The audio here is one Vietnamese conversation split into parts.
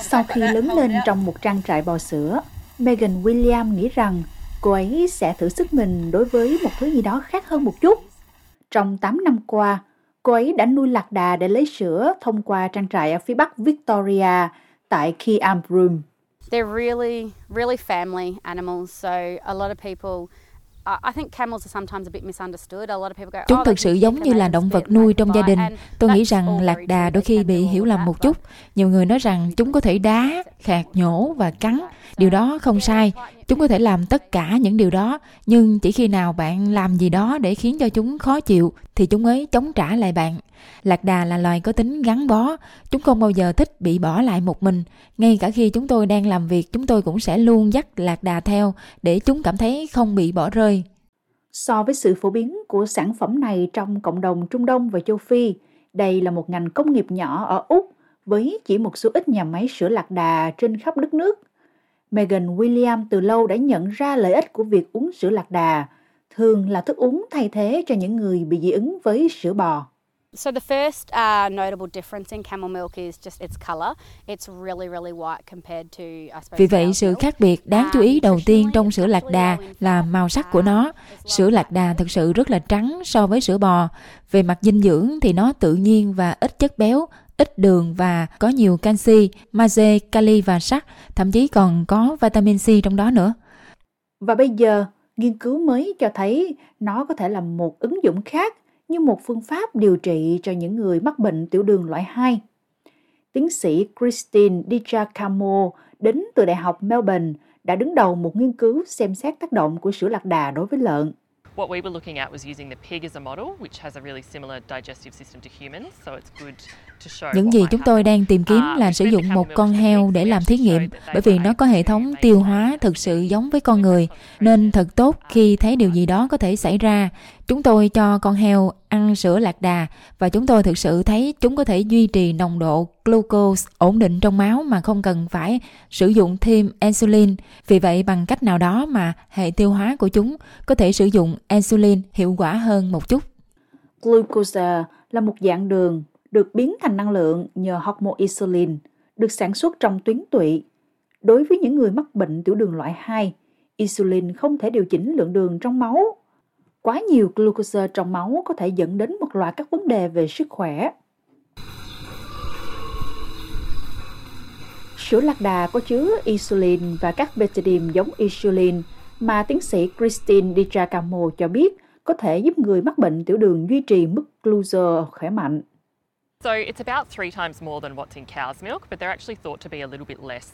Sau khi lớn lên trong một trang trại bò sữa, Megan William nghĩ rằng cô ấy sẽ thử sức mình đối với một thứ gì đó khác hơn một chút. Trong 8 năm qua, cô ấy đã nuôi lạc đà để lấy sữa thông qua trang trại ở phía bắc Victoria tại Kiambroom. They're really, really family animals, so a lot of people Chúng thực sự giống như là động vật nuôi trong gia đình. Tôi nghĩ rằng lạc đà đôi khi bị hiểu lầm một chút. Nhiều người nói rằng chúng có thể đá, khạc nhổ và cắn. Điều đó không sai. Chúng có thể làm tất cả những điều đó. Nhưng chỉ khi nào bạn làm gì đó để khiến cho chúng khó chịu thì chúng ấy chống trả lại bạn. Lạc đà là loài có tính gắn bó. Chúng không bao giờ thích bị bỏ lại một mình. Ngay cả khi chúng tôi đang làm việc, chúng tôi cũng sẽ luôn dắt lạc đà theo để chúng cảm thấy không bị bỏ rơi. So với sự phổ biến của sản phẩm này trong cộng đồng Trung Đông và châu Phi, đây là một ngành công nghiệp nhỏ ở Úc với chỉ một số ít nhà máy sữa lạc đà trên khắp đất nước. Megan William từ lâu đã nhận ra lợi ích của việc uống sữa lạc đà, thường là thức uống thay thế cho những người bị dị ứng với sữa bò. So the first uh, notable difference in camel milk is just its color. It's really really white compared to I suppose. Vì vậy sự khác biệt đáng chú ý đầu tiên trong sữa lạc đà là màu sắc của nó. Sữa lạc đà thực sự rất là trắng so với sữa bò. Về mặt dinh dưỡng thì nó tự nhiên và ít chất béo, ít đường và có nhiều canxi, magie, kali và sắt, thậm chí còn có vitamin C trong đó nữa. Và bây giờ, nghiên cứu mới cho thấy nó có thể là một ứng dụng khác như một phương pháp điều trị cho những người mắc bệnh tiểu đường loại 2. Tiến sĩ Christine DiGiacomo đến từ Đại học Melbourne đã đứng đầu một nghiên cứu xem xét tác động của sữa lạc đà đối với lợn. What we were looking at was using the pig as a model, which has a really similar digestive system to humans, so it's good những gì chúng tôi đang tìm kiếm uh, là sử dụng một con heo để làm thí nghiệm bởi vì nó có hệ thống tiêu hóa thực sự giống với con người nên thật tốt khi thấy điều gì đó có thể xảy ra. Chúng tôi cho con heo ăn sữa lạc đà và chúng tôi thực sự thấy chúng có thể duy trì nồng độ glucose ổn định trong máu mà không cần phải sử dụng thêm insulin vì vậy bằng cách nào đó mà hệ tiêu hóa của chúng có thể sử dụng insulin hiệu quả hơn một chút glucose là một dạng đường được biến thành năng lượng nhờ hormone insulin được sản xuất trong tuyến tụy. Đối với những người mắc bệnh tiểu đường loại 2, insulin không thể điều chỉnh lượng đường trong máu. Quá nhiều glucose trong máu có thể dẫn đến một loạt các vấn đề về sức khỏe. Sữa lạc đà có chứa insulin và các betadine giống insulin mà tiến sĩ Christine DiGiacomo cho biết có thể giúp người mắc bệnh tiểu đường duy trì mức glucose khỏe mạnh. So it's about three times more than what's in cow's milk, but they're actually thought to be a little bit less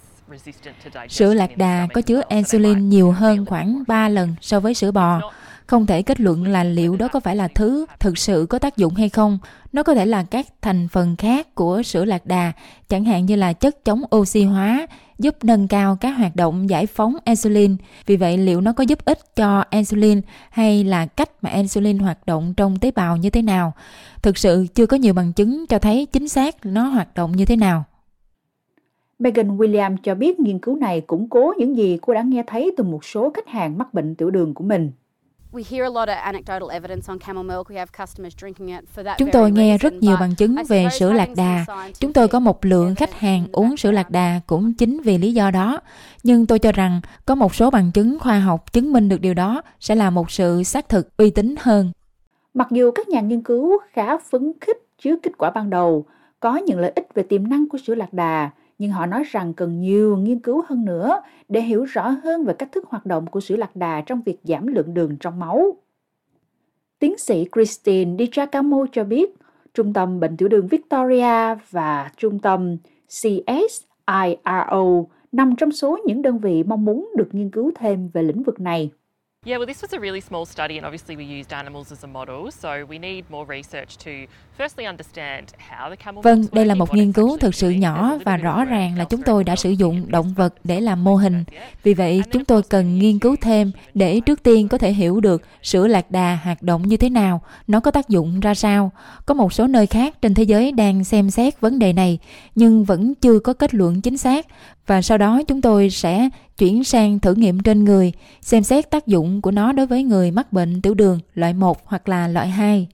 Sữa lạc đà có chứa insulin nhiều hơn khoảng 3 lần so với sữa bò. Không thể kết luận là liệu đó có phải là thứ thực sự có tác dụng hay không. Nó có thể là các thành phần khác của sữa lạc đà, chẳng hạn như là chất chống oxy hóa, giúp nâng cao các hoạt động giải phóng insulin. Vì vậy liệu nó có giúp ích cho insulin hay là cách mà insulin hoạt động trong tế bào như thế nào? Thực sự chưa có nhiều bằng chứng cho thấy chính xác nó hoạt động như thế nào. Megan William cho biết nghiên cứu này củng cố những gì cô đã nghe thấy từ một số khách hàng mắc bệnh tiểu đường của mình. Chúng tôi nghe rất nhiều bằng chứng về sữa lạc đà. Chúng tôi có một lượng khách hàng uống sữa lạc đà cũng chính vì lý do đó. Nhưng tôi cho rằng có một số bằng chứng khoa học chứng minh được điều đó sẽ là một sự xác thực uy tín hơn. Mặc dù các nhà nghiên cứu khá phấn khích trước kết quả ban đầu, có những lợi ích về tiềm năng của sữa lạc đà, nhưng họ nói rằng cần nhiều nghiên cứu hơn nữa để hiểu rõ hơn về cách thức hoạt động của sữa lạc đà trong việc giảm lượng đường trong máu. Tiến sĩ Christine DiGiacomo cho biết, Trung tâm Bệnh tiểu đường Victoria và Trung tâm CSIRO nằm trong số những đơn vị mong muốn được nghiên cứu thêm về lĩnh vực này. Yeah, well, this was a really small study, and obviously we used animals as a model, so we need more research to firstly understand how the camel. Vâng, đây là một nghiên cứu thực sự nhỏ và rõ ràng là chúng tôi đã sử dụng động vật để làm mô hình. Vì vậy, chúng tôi cần nghiên cứu thêm để trước tiên có thể hiểu được sữa lạc đà hoạt động như thế nào, nó có tác dụng ra sao. Có một số nơi khác trên thế giới đang xem xét vấn đề này, nhưng vẫn chưa có kết luận chính xác. Và sau đó chúng tôi sẽ chuyển sang thử nghiệm trên người, xem xét tác dụng của nó đối với người mắc bệnh tiểu đường loại 1 hoặc là loại 2.